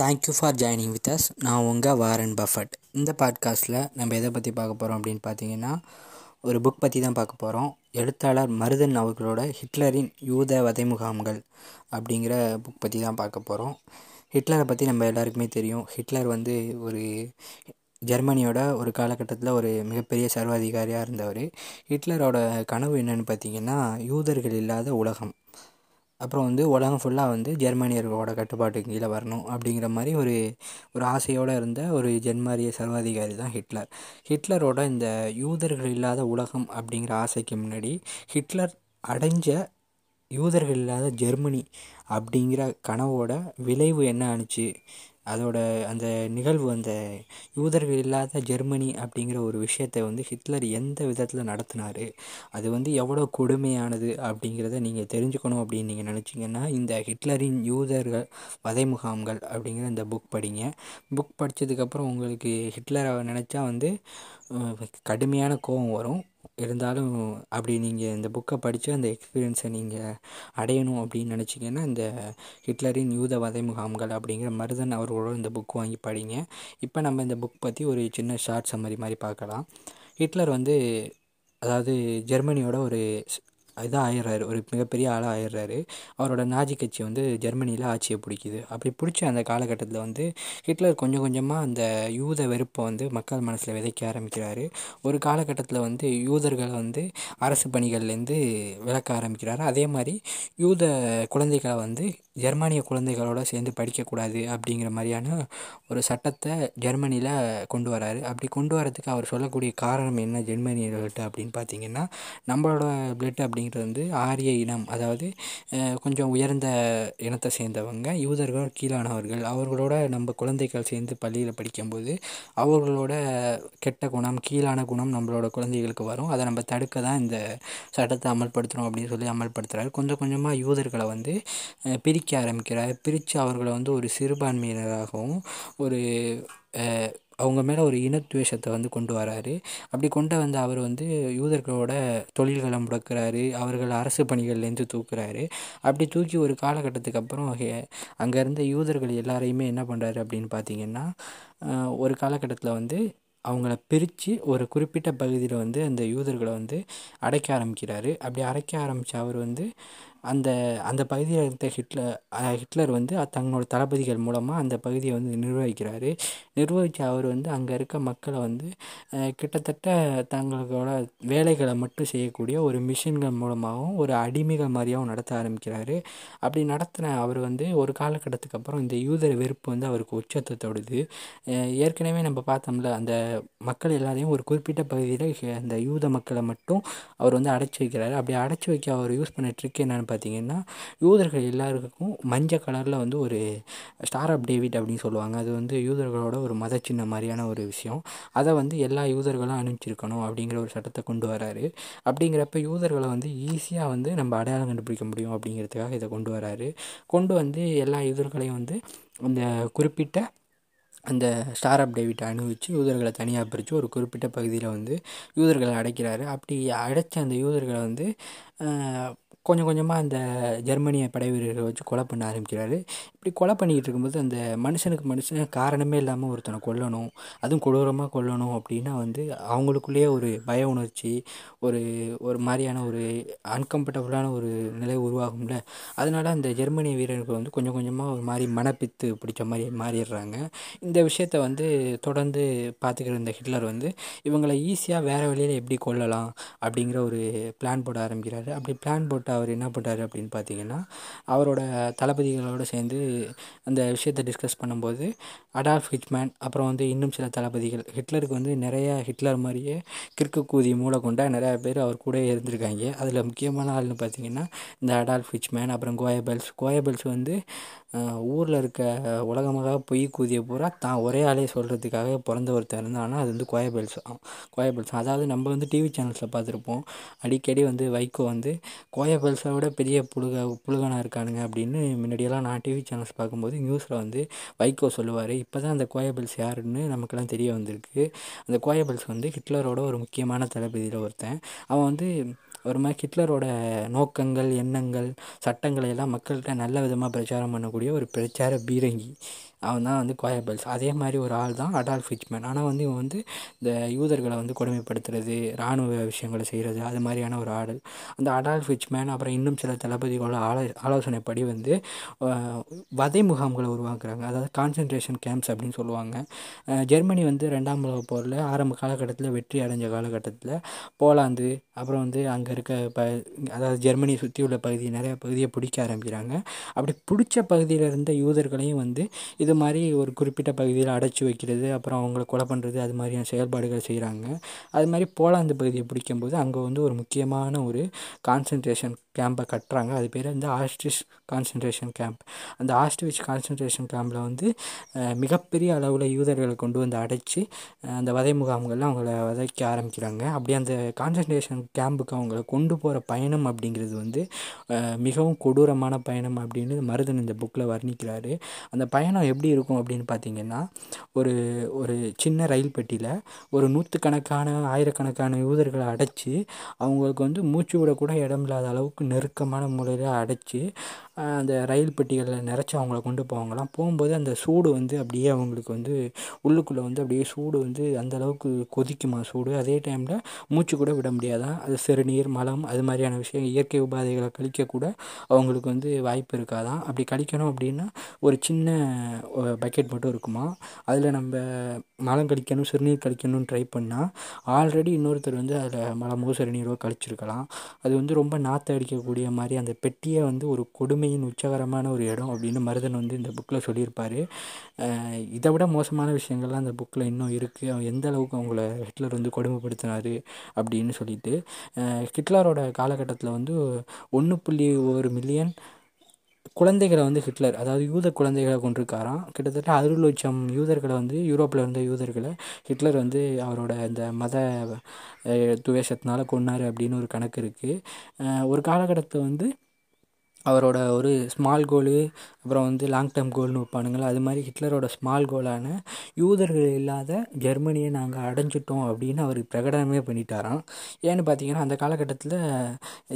Thank you for joining with us நான் உங்கள் Warren Buffett இந்த பாட்காஸ்ட்டில் நம்ம எதை பற்றி பார்க்க போகிறோம் அப்படின்னு பார்த்தீங்கன்னா ஒரு புக் பற்றி தான் பார்க்க போகிறோம் எழுத்தாளர் மருதன் அவர்களோட ஹிட்லரின் யூத வதை முகாம்கள் அப்படிங்கிற புக் பற்றி தான் பார்க்க போகிறோம் ஹிட்லரை பற்றி நம்ம எல்லாருக்குமே தெரியும். ஹிட்லர் வந்து ஒரு ஜெர்மனியோட ஒரு காலகட்டத்தில் ஒரு மிகப்பெரிய சர்வாதிகாரியாக இருந்தவர். ஹிட்லரோட கனவு என்னென்னு பார்த்தீங்கன்னா யூதர்கள் இல்லாத உலகம். அப்புறம் வந்து உலகம் ஃபுல்லாக வந்து ஜெர்மானியர்களோட கட்டுப்பாட்டுக்கு கீழே வரணும் அப்படிங்கிற மாதிரி ஒரு ஒரு ஆசையோடு இருந்த ஒரு ஜெர்மானிய சர்வாதிகாரி தான் ஹிட்லர். ஹிட்லரோட இந்த யூதர்கள் இல்லாத உலகம் அப்படிங்கிற ஆசைக்கு முன்னாடி ஹிட்லர் அடைஞ்ச யூதர்கள் இல்லாத ஜெர்மனி அப்படிங்கிற கனவோட விளைவு என்ன ஆணுச்சு? அதோட அந்த நிகழ்வு அந்த யூதர்கள் இல்லாத ஜெர்மனி அப்படிங்கிற ஒரு விஷயத்தை வந்து ஹிட்லர் எந்த விதத்தில் நடத்தினார் அது வந்து எவ்வளோ கொடுமையானது அப்படிங்கிறத நீங்கள் தெரிஞ்சுக்கணும் அப்படின்னு நீங்கள் நினச்சிங்கன்னா இந்த ஹிட்லரின் யூதர்கள் வதை முகாம்கள் அப்படிங்கிற இந்த புக் படிங்க. புக் படித்ததுக்கப்புறம் உங்களுக்கு ஹிட்லரை நினச்சா வந்து கடுமையான கோபம் வரும். இருந்தாலும் அப்படி நீங்கள் இந்த புக்கை படித்து அந்த எக்ஸ்பீரியன்ஸை நீங்கள் அடையணும் அப்படின்னு நினச்சிங்கன்னா இந்த ஹிட்லரின் யூத வதை முகாம்கள் அப்படிங்கிற மருதன் அவர்களோட இந்த புக் வாங்கி படிங்க. இப்போ நம்ம இந்த புக் பற்றி ஒரு சின்ன ஷார்ட் சம்மரி மாதிரி பார்க்கலாம். ஹிட்லர் வந்து அதாவது ஜெர்மனியோட ஒரு இதாக ஆயிடுறாரு. ஒரு மிகப்பெரிய ஆளாக ஆயிடுறாரு. அவரோட நாஜி கட்சி வந்து ஜெர்மனியில் ஆட்சியை பிடிக்குது. அப்படி பிடிச்ச அந்த காலகட்டத்தில் வந்து ஹிட்லர் கொஞ்சம் கொஞ்சமாக அந்த யூத வெறுப்பை வந்து மக்கள் மனசில் விதைக்க ஆரம்பிக்கிறாரு. ஒரு காலகட்டத்தில் வந்து யூதர்களை வந்து அரசு பணிகள்லேருந்து விளக்க ஆரம்பிக்கிறாரு. அதே மாதிரி யூத குழந்தைகளை வந்து ஜெர்மானிய குழந்தைகளோட சேர்ந்து படிக்கக்கூடாது அப்படிங்கிற மாதிரியான ஒரு சட்டத்தை ஜெர்மனியில் கொண்டு வராரு. அப்படி கொண்டு வரதுக்கு அவர் சொல்லக்கூடிய காரணம் என்ன ஜெர்மனியர்கள்ட்ட அப்படின்னு பார்த்தீங்கன்னா நம்மளோட பிளட் அப்படி அப்படிங்கிறது வந்து ஆரிய இனம். அதாவது கொஞ்சம் உயர்ந்த இனத்தை சேர்ந்தவங்க யூதர்கள் கீழானவர்கள் அவர்களோட நம்ம குழந்தைகள் சேர்ந்து பள்ளியில் படிக்கும்போது அவர்களோட கெட்ட குணம் கீழான குணம் நம்மளோட குழந்தைகளுக்கு வரும். அதை நம்ம தடுக்க தான் இந்த சட்டத்தை அமல்படுத்துகிறோம் அப்படின்னு சொல்லி அமல்படுத்துகிறாரு கொஞ்சம் கொஞ்சமாக யூதர்களை வந்து பிரிக்க ஆரம்பிக்கிறார். பிரித்து அவர்களை வந்து ஒரு சிறுபான்மையினராகவும் ஒரு அவங்க மேலே ஒரு இனத்துவேஷத்தை வந்து கொண்டு வராரு. அப்படி கொண்டு வந்த அவர் வந்து யூதர்களோட தொழில்களை முடக்கிறாரு. அவர்கள் அரசு பணிகள்லேருந்து தூக்குறாரு. அப்படி தூக்கி ஒரு காலகட்டத்துக்கு அப்புறம் அங்கே இருந்த யூதர்கள் எல்லாரையுமே என்ன பண்ணுறாரு அப்படின்னு பார்த்தீங்கன்னா ஒரு காலகட்டத்தில் வந்து அவங்கள பிரித்து ஒரு குறிப்பிட்ட பகுதியில் வந்து அந்த யூதர்களை வந்து அடைக்க ஆரம்பிக்கிறாரு. அப்படி அடைக்க ஆரம்பித்த அவர் வந்து அந்த அந்த பகுதியில் இருந்த ஹிட்லர் ஹிட்லர் வந்து தங்களோட தளபதிகள் மூலமாக அந்த பகுதியை வந்து நிர்வகிக்கிறாரு. நிர்வகித்த அவர் வந்து அங்கே இருக்க மக்களை வந்து கிட்டத்தட்ட தங்களோட வேலைகளை மட்டும் செய்யக்கூடிய ஒரு மிஷின்கள் மூலமாகவும் ஒரு அடிமைகள் மாதிரியாகவும் நடத்த ஆரம்பிக்கிறாரு. அப்படி நடத்தின அவர் வந்து ஒரு காலகட்டத்துக்கு அப்புறம் இந்த யூதர் வெறுப்பு வந்து அவருக்கு உச்சத்தை தொடுது. ஏற்கனவே நம்ம பார்த்தோம்ல அந்த மக்கள் எல்லாரையும் ஒரு குறிப்பிட்ட பகுதியில் அந்த யூத மக்களை மட்டும் அவர் வந்து அடைச்சி வைக்கிறாரு. அப்படி அடைச்சி வைக்க அவர் யூஸ் பண்ண ட்ரிக் என்னென்னு பார்த்தீங்கன்னா யூதர்கள் எல்லாருக்கும் மஞ்சள் கலரில் வந்து ஒரு ஸ்டார் ஆஃப் டேவிட் அப்படின்னு சொல்லுவாங்க. அது வந்து யூதர்களோட ஒரு மத சின்ன மாதிரியான ஒரு விஷயம். அதை வந்து எல்லா யூதர்களும் அணிஞ்சிருக்கணும் அப்படிங்கிற ஒரு சட்டத்தை கொண்டு வராரு. அப்படிங்கிறப்ப யூதர்களை வந்து ஈஸியாக வந்து நம்ம அடையாளம் கண்டுபிடிக்க முடியும் அப்படிங்கிறதுக்காக இதை கொண்டு வராரு. கொண்டு வந்து எல்லா யூதர்களையும் வந்து அந்த குறிப்பிட்ட அந்த ஸ்டார் ஆஃப் டேவிட்டை அனுபவிச்சு யூதர்களை தனியாக பிரித்து ஒரு குறிப்பிட்ட பகுதியில் வந்து யூதர்களை அடைக்கிறாரு. அப்படி அடைச்ச அந்த யூதர்களை வந்து கொஞ்சம் கொஞ்சமாக அந்த ஜெர்மனிய படை வீரர்களை வச்சு கொலை பண்ண ஆரம்பிக்கிறாரு. இப்படி கொலை பண்ணிக்கிட்டு இருக்கும்போது அந்த மனுஷனுக்கு மனுஷன் காரணமே இல்லாமல் ஒருத்தனை கொல்லணும் அதுவும் கொடூரமாக கொல்லணும் அப்படின்னா வந்து அவங்களுக்குள்ளேயே ஒரு பய உணர்ச்சி ஒரு ஒரு மாதிரியான ஒரு அன்கம்ஃபர்டபுளான ஒரு நிலை உருவாகும்ல. அதனால் அந்த ஜெர்மனிய வீரர்கள் வந்து கொஞ்சம் கொஞ்சமாக ஒரு மாதிரி மனப்பித்து பிடிச்ச மாதிரி மாறிடுறாங்க. இந்த விஷயத்த வந்து தொடர்ந்து பார்த்துக்கிற இந்த ஹிட்லர் வந்து இவங்களை ஈஸியாக வேறு வழியில் எப்படி கொல்லலாம் அப்படிங்கிற ஒரு பிளான் போட ஆரம்பிக்கிறாரு. அப்படி பிளான் போட்ட அவர் என்ன பண்ணுறாரு அப்படின்னு பார்த்தீங்கன்னா அவரோட தளபதிகளோடு சேர்ந்து அந்த விஷயத்தை டிஸ்கஸ் பண்ணும்போது அடால்ஃப் ஹிட்மேன் அப்புறம் வந்து இன்னும் சில தளபதிகள் ஹிட்லருக்கு வந்து நிறைய ஹிட்லர் மாதிரியே கிறுக்கு கூதி மூளை கொண்ட நிறையா பேர் அவர் கூட இருந்திருக்காங்க. அதில் முக்கியமான ஆள்னு பார்த்தீங்கன்னா இந்த அடால்ஃப் ஹிட்மேன் அப்புறம் கோயபெல்ஸ் கோயபெல்ஸ் வந்து ஊரில் இருக்க உலகமாக பொய் கூதிய பூரா தான் ஒரே ஆளே சொல்கிறதுக்காக பிறந்த ஒருத்தர் இருந்தாங்கன்னா அது வந்து கோயபெல்ஸ் கோயபெல்ஸ் அதாவது நம்ம வந்து டிவி சேனல்ஸில் பார்த்துருப்போம் அடிக்கடி வந்து வைகோ வந்து கோயபெல்ஸை விட பெரிய புழுக புழுகனாக இருக்கானுங்க அப்படின்னு முன்னாடியெல்லாம் நான் டிவி சேனல்ஸ் பார்க்கும்போது நியூஸில் வந்து வைகோ சொல்லுவார். இப்போ தான் அந்த கோயபல்ஸ் யாருன்னு நமக்கெல்லாம் தெரிய வந்திருக்கு. அந்த கோயபல்ஸ் வந்து ஹிட்லரோட ஒரு முக்கியமான தளபதியில் ஒருத்தன். அவன் வந்து ஒரு மாதிரி ஹிட்லரோட நோக்கங்கள் எண்ணங்கள் சட்டங்களை எல்லாம் மக்கள்கிட்ட நல்ல விதமாக பிரச்சாரம் பண்ணக்கூடிய ஒரு பிரச்சார பீரங்கி. அவன் தான் வந்து கோயபல்ஸ் அதே மாதிரி ஒரு ஆள் தான் அடால்ஃப் ஹிச்மேன் ஆனால் வந்து இவன் வந்து இந்த யூதர்களை வந்து கொடுமைப்படுத்துறது இராணுவ விஷயங்களை செய்கிறது அது மாதிரியான ஒரு ஆள். அந்த அடால்ஃப் ஹிச்மேன் அப்புறம் இன்னும் சில தளபதிகளோட ஆலோ ஆலோசனைப்படி வந்து வதை முகாம்களை உருவாக்குறாங்க. அதாவது கான்சன்ட்ரேஷன் கேம்ப்ஸ் அப்படின்னு சொல்லுவாங்க. ஜெர்மனி வந்து ரெண்டாம் உலக போரில் ஆரம்ப காலகட்டத்தில் வெற்றி அடைஞ்ச காலகட்டத்தில் போலாந்து அப்புறம் வந்து அங்கே இருக்க ப அதாவது ஜெர்மனியை சுற்றி உள்ள பகுதி நிறைய பகுதியை பிடிக்க ஆரம்பிக்கிறாங்க. அப்படி பிடிச்ச பகுதியில் இருந்த யூதர்களையும் வந்து இது இது மாதிரி ஒரு குறிப்பிட்ட பகுதியில் அடைச்சி வைக்கிறது அப்புறம் அவங்கள கொலை பண்ணுறது அது மாதிரியான செயல்பாடுகள் செய்கிறாங்க அது மாதிரி போலாந்து பகுதியை பிடிக்கும்போது அங்கே வந்து ஒரு முக்கியமான ஒரு கான்சன்ட்ரேஷன் கேம்பை கட்டுறாங்க. அது பேர் வந்து ஆஸ்ட்ரிச் கான்சன்ட்ரேஷன் கேம்ப் அந்த ஆஸ்ட்ரிச் கான்சன்ட்ரேஷன் கேம்பில் வந்து மிகப்பெரிய அளவில் யூதர்களை கொண்டு வந்து அடைச்சி அந்த வதை முகாம்களில் அவங்கள வதைக்க ஆரம்பிக்கிறாங்க. அப்படி அந்த கான்சன்ட்ரேஷன் கேம்புக்கு அவங்கள கொண்டு போகிற பயணம் அப்படிங்கிறது வந்து மிகவும் கொடூரமான பயணம் அப்படின்னு மருதன் இந்த புக்கில் வர்ணிக்கிறாரு. அந்த பயணம் எப்படி இருக்கும் அப்படின்னு பார்த்தீங்கன்னா ஒரு ஒரு சின்ன ரயில் பெட்டியில் ஒரு நூற்றுக்கணக்கான ஆயிரக்கணக்கான யூதர்களை அடைச்சி அவங்களுக்கு வந்து மூச்சு விடக்கூட இடம் இல்லாத அளவுக்கு நெருக்கமான முறையில் அடைச்சி அந்த ரயில் பெட்டிகளில் நிறச்சி அவங்கள கொண்டு போவாங்களாம். போகும்போது அந்த சூடு வந்து அப்படியே அவங்களுக்கு வந்து உள்ளுக்குள்ளே வந்து அப்படியே சூடு வந்து அந்த அளவுக்கு கொதிக்குமா சூடு. அதே டைமில் மூச்சு கூட விட முடியாதான் அது சிறுநீர் மலம் அது மாதிரியான விஷயம் இயற்கை உபாதைகளை கழிக்கக்கூட அவங்களுக்கு வந்து வாய்ப்பு இருக்காதான் அப்படி கழிக்கணும் அப்படின்னா ஒரு சின்ன பக்கெட் மட்டும் இருக்குமா? அதில் நம்ம மலம் கழிக்கணும் சிறுநீர் கழிக்கணும்னு ட்ரை பண்ணால் ஆல்ரெடி இன்னொருத்தர் வந்து அதில் மலமோ சிறுநீரோ கழிச்சிருக்கலாம். அது வந்து ரொம்ப நாற்று அடிக்கக்கூடிய மாதிரி அந்த பெட்டியை வந்து ஒரு கொடுமை கொடுமையின் உச்சகரமான ஒரு இடம் அப்படின்னு மருதன் வந்து இந்த புக்கில் சொல்லியிருப்பார். இதை விட மோசமான விஷயங்கள்லாம் அந்த புக்கில் இன்னும் இருக்குது அவன் எந்த அளவுக்கு அவங்கள ஹிட்லர் வந்து கொடுமைப்படுத்தினார் அப்படின்னு சொல்லிட்டு ஹிட்லரோட காலகட்டத்தில் வந்து ஒன்று புள்ளி ஒரு மில்லியன் குழந்தைகளை வந்து ஹிட்லர் அதாவது யூத குழந்தைகளை கொண்டிருக்காராம். கிட்டத்தட்ட அறுபது லட்சம் யூதர்களை வந்து யூரோப்பில் இருந்த யூதர்களை ஹிட்லர் வந்து அவரோட இந்த மத துவேஷத்தினால் துவேஷத்தினால கொன்னார் அப்படின்னு ஒரு கணக்கு இருக்குது ஒரு காலகட்டத்தில் வந்து அவரோட ஒரு ஸ்மால் கோலு அப்புறம் வந்து லாங் டேர்ம் கோல்னு வைப்பானுங்கள? அது மாதிரி ஹிட்லரோட ஸ்மால் கோலான யூதர்கள் இல்லாத ஜெர்மனியை நாங்கள் அடைஞ்சிட்டோம் அப்படின்னு அவர் பிரகடனமே பண்ணிட்டாராம். ஏன்னு பார்த்தீங்கன்னா அந்த காலகட்டத்தில்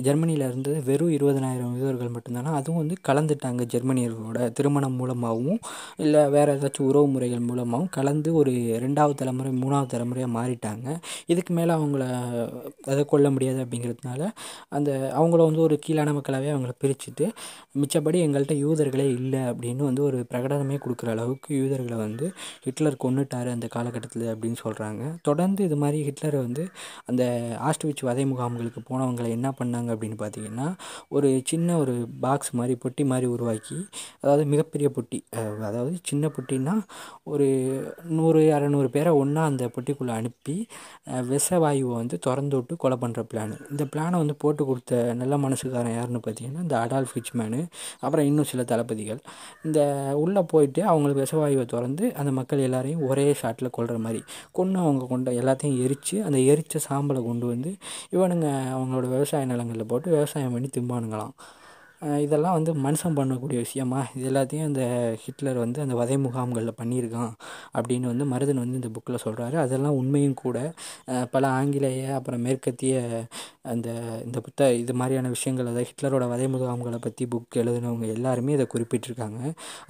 ஜெர்மனியில் இருந்து வெறும் இருபதனாயிரம் யூதர்கள் மட்டும்தானா? அதுவும் வந்து கலந்துட்டாங்க ஜெர்மனியர்களோட திருமணம் மூலமாகவும் இல்லை வேறு ஏதாச்சும் உறவு முறைகள் மூலமாகவும் கலந்து ஒரு ரெண்டாவது தலைமுறை மூணாவது தலைமுறையாக மாறிட்டாங்க. இதுக்கு மேலே அவங்கள அதை கொள்ள முடியாது அப்படிங்கிறதுனால அந்த அவங்கள வந்து ஒரு கீழான மக்களாகவே அவங்கள பிரிச்சுட்டு மிச்சப்படி எங்கள்கிட்ட யூதர்களே இல்லை அப்படின்னு வந்து ஒரு பிரகடனமே கொடுக்குற அளவுக்கு யூதர்களை வந்து ஹிட்லர் கொன்னுட்டார் அந்த காலகட்டத்தில் அப்படின்னு சொல்கிறாங்க தொடர்ந்து இது மாதிரி ஹிட்லரை வந்து அந்த ஆஸ்ட்விச் வதை முகாம்களுக்கு போனவங்களை என்ன பண்ணாங்க அப்படின்னு பார்த்தீங்கன்னா ஒரு சின்ன ஒரு பாக்ஸ் மாதிரி பொட்டி மாதிரி உருவாக்கி அதாவது மிகப்பெரிய பொட்டி அதாவது சின்ன பொட்டின்னா ஒரு நூறு இரநூறு பேரை ஒன்றா அந்த பொட்டிக்குள்ளே அனுப்பி விஷவாயுவை விஷ வாயுவை வந்து திறந்து விட்டு கொலை பண்ணுற பிளான் இந்த பிளானை வந்து போட்டு கொடுத்த நல்ல மனசுக்காரன் யாருன்னு பார்த்தீங்கன்னா இந்த அடால்ஃப் ஹிச்மேனு அப்புறம் இன்னும் சில தளபதி. தளபதிகள் இந்த உள்ளே போயிட்டு அவங்களுக்கு விஷவாயுவை திறந்து அந்த மக்கள் எல்லாரையும் ஒரே ஷாட்டில் கொள்கிற மாதிரி. கொன்று அவங்க கொண்ட எல்லாத்தையும் எரித்து அந்த எரித்த சாம்பலை கொண்டு வந்து இவனுங்க அவங்களோட விவசாய நிலங்களில் போட்டு விவசாயம் பண்ணி திம்பானுங்களாம். இதெல்லாம் வந்து மனுஷன் பண்ணக்கூடிய விஷயமா? இது எல்லாத்தையும் அந்த ஹிட்லர் வந்து அந்த வதை முகாம்களில் பண்ணியிருக்கான் அப்படின்னு வந்து மருதன் வந்து இந்த புக்கில் சொல்கிறாரு அதெல்லாம் உண்மையும் கூட. பல ஆங்கிலேய அப்புறம் மேற்கத்திய அந்த இந்த புத்த இது மாதிரியான விஷயங்கள் அதாவது ஹிட்லரோட வதை முகாம்களை பற்றி புக் எழுதினவங்க எல்லாருமே இதை குறிப்பிட்டிருக்காங்க.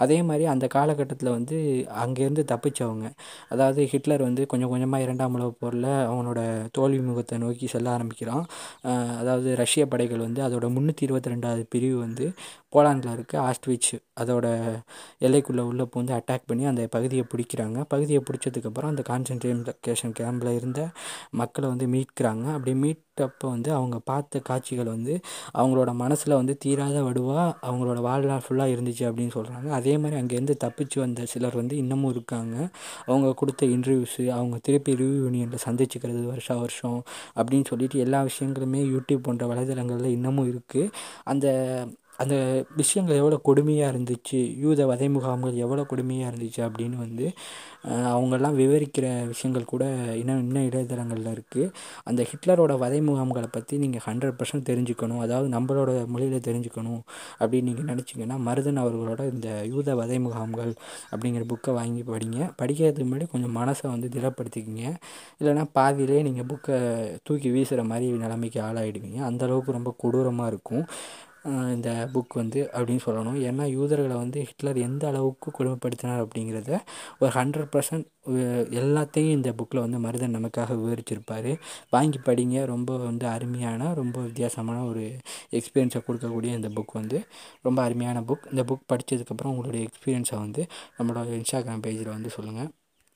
அதே மாதிரி அந்த காலகட்டத்தில் வந்து அங்கேருந்து தப்பிச்சவங்க அதாவது ஹிட்லர் வந்து கொஞ்சம் கொஞ்சமாக இரண்டாம் உலக போரில் அவனோட தோல்வி முகத்தை நோக்கி செல்ல ஆரம்பிக்கிறான். அதாவது ரஷ்ய படைகள் வந்து அதோட முந்நூற்றி இருபத்தி ரெண்டாவது பிரிவு வந்து போலாண்டில் இருக்க. ஆஸ்ட்விச் அதோட எல்லைக்குள்ளே உள்ளே பூந்து அட்டாக் பண்ணி அந்த பகுதியை பிடிக்கிறாங்க. பகுதியை பிடிச்சதுக்கப்புறம் அந்த கான்சன்ட்ரேஷன் கேம்பில் இருந்த மக்களை வந்து மீட்கிறாங்க. அப்படி மீட்டப்போ வந்து அவங்க பார்த்த காட்சிகள் வந்து அவங்களோட மனசில் வந்து தீராத வடுவாக அவங்களோட வாழ்நாள் ஃபுல்லாக இருந்துச்சு அப்படின்னு சொல்கிறாங்க அதே மாதிரி அங்கேருந்து தப்பிச்சு வந்த சிலர் வந்து இன்னமும் இருக்காங்க. அவங்க கொடுத்த இன்டர்வியூஸு அவங்க திருப்பி ரிவ்யூனியனில் சந்திச்சுக்கிறது வருஷம் வருஷம் அப்படின்னு சொல்லிட்டு எல்லா விஷயங்களுமே யூடியூப் போன்ற வலைதளங்களில் இன்னமும் இருக்குது அந்த அந்த விஷயங்கள் எவ்வளோ கொடுமையாக இருந்துச்சு யூத வதை முகாம்கள் எவ்வளோ கொடுமையாக இருந்துச்சு அப்படின்னு வந்து அவங்கெல்லாம் விவரிக்கிற விஷயங்கள் கூட இன்னும் இன்னும் இடைத்தளங்களில் இருக்குது அந்த ஹிட்லரோட வதை முகாம்களை பற்றி நீங்கள் ஹண்ட்ரட் பர்சன்ட் தெரிஞ்சுக்கணும். அதாவது நம்மளோட மொழியில் தெரிஞ்சுக்கணும் அப்படின்னு நீங்கள் நினச்சிங்கன்னா மருதன் அவர்களோட இந்த யூத வதை முகாம்கள் அப்படிங்கிற புக்கை வாங்கி படிங்க. படிக்கிறதுக்கு முன்னாடி கொஞ்சம் மனசை வந்து திடப்படுத்திக்கிங்க. இல்லைன்னா பாதியிலே நீங்கள் புக்கை தூக்கி வீசுகிற மாதிரி நிலைமைக்கு ஆளாயிடுவீங்க. அந்தளவுக்கு ரொம்ப கொடூரமாக இருக்கும். இந்த புக் வந்து அப்படின்னு சொல்லணும். ஏன்னா யூதர்களை வந்து ஹிட்லர் எந்த அளவுக்கு கொடுமைப்படுத்தினார் அப்படிங்கிறத ஒரு ஹண்ட்ரட் பர்சன்ட் எல்லாத்தையும் இந்த புக்கில் வந்து மருதன் நமக்காக விவரிச்சிருப்பார். வாங்கி படிங்க. ரொம்ப வந்து அருமையான ரொம்ப வித்தியாசமான ஒரு எக்ஸ்பீரியன்ஸை கொடுக்கக்கூடிய இந்த புக் வந்து. ரொம்ப அருமையான புக் இந்த புக் படித்ததுக்கப்புறம் உங்களுடைய எக்ஸ்பீரியன்ஸை வந்து நம்மளோட இன்ஸ்டாகிராம் பேஜில் வந்து சொல்லுங்கள்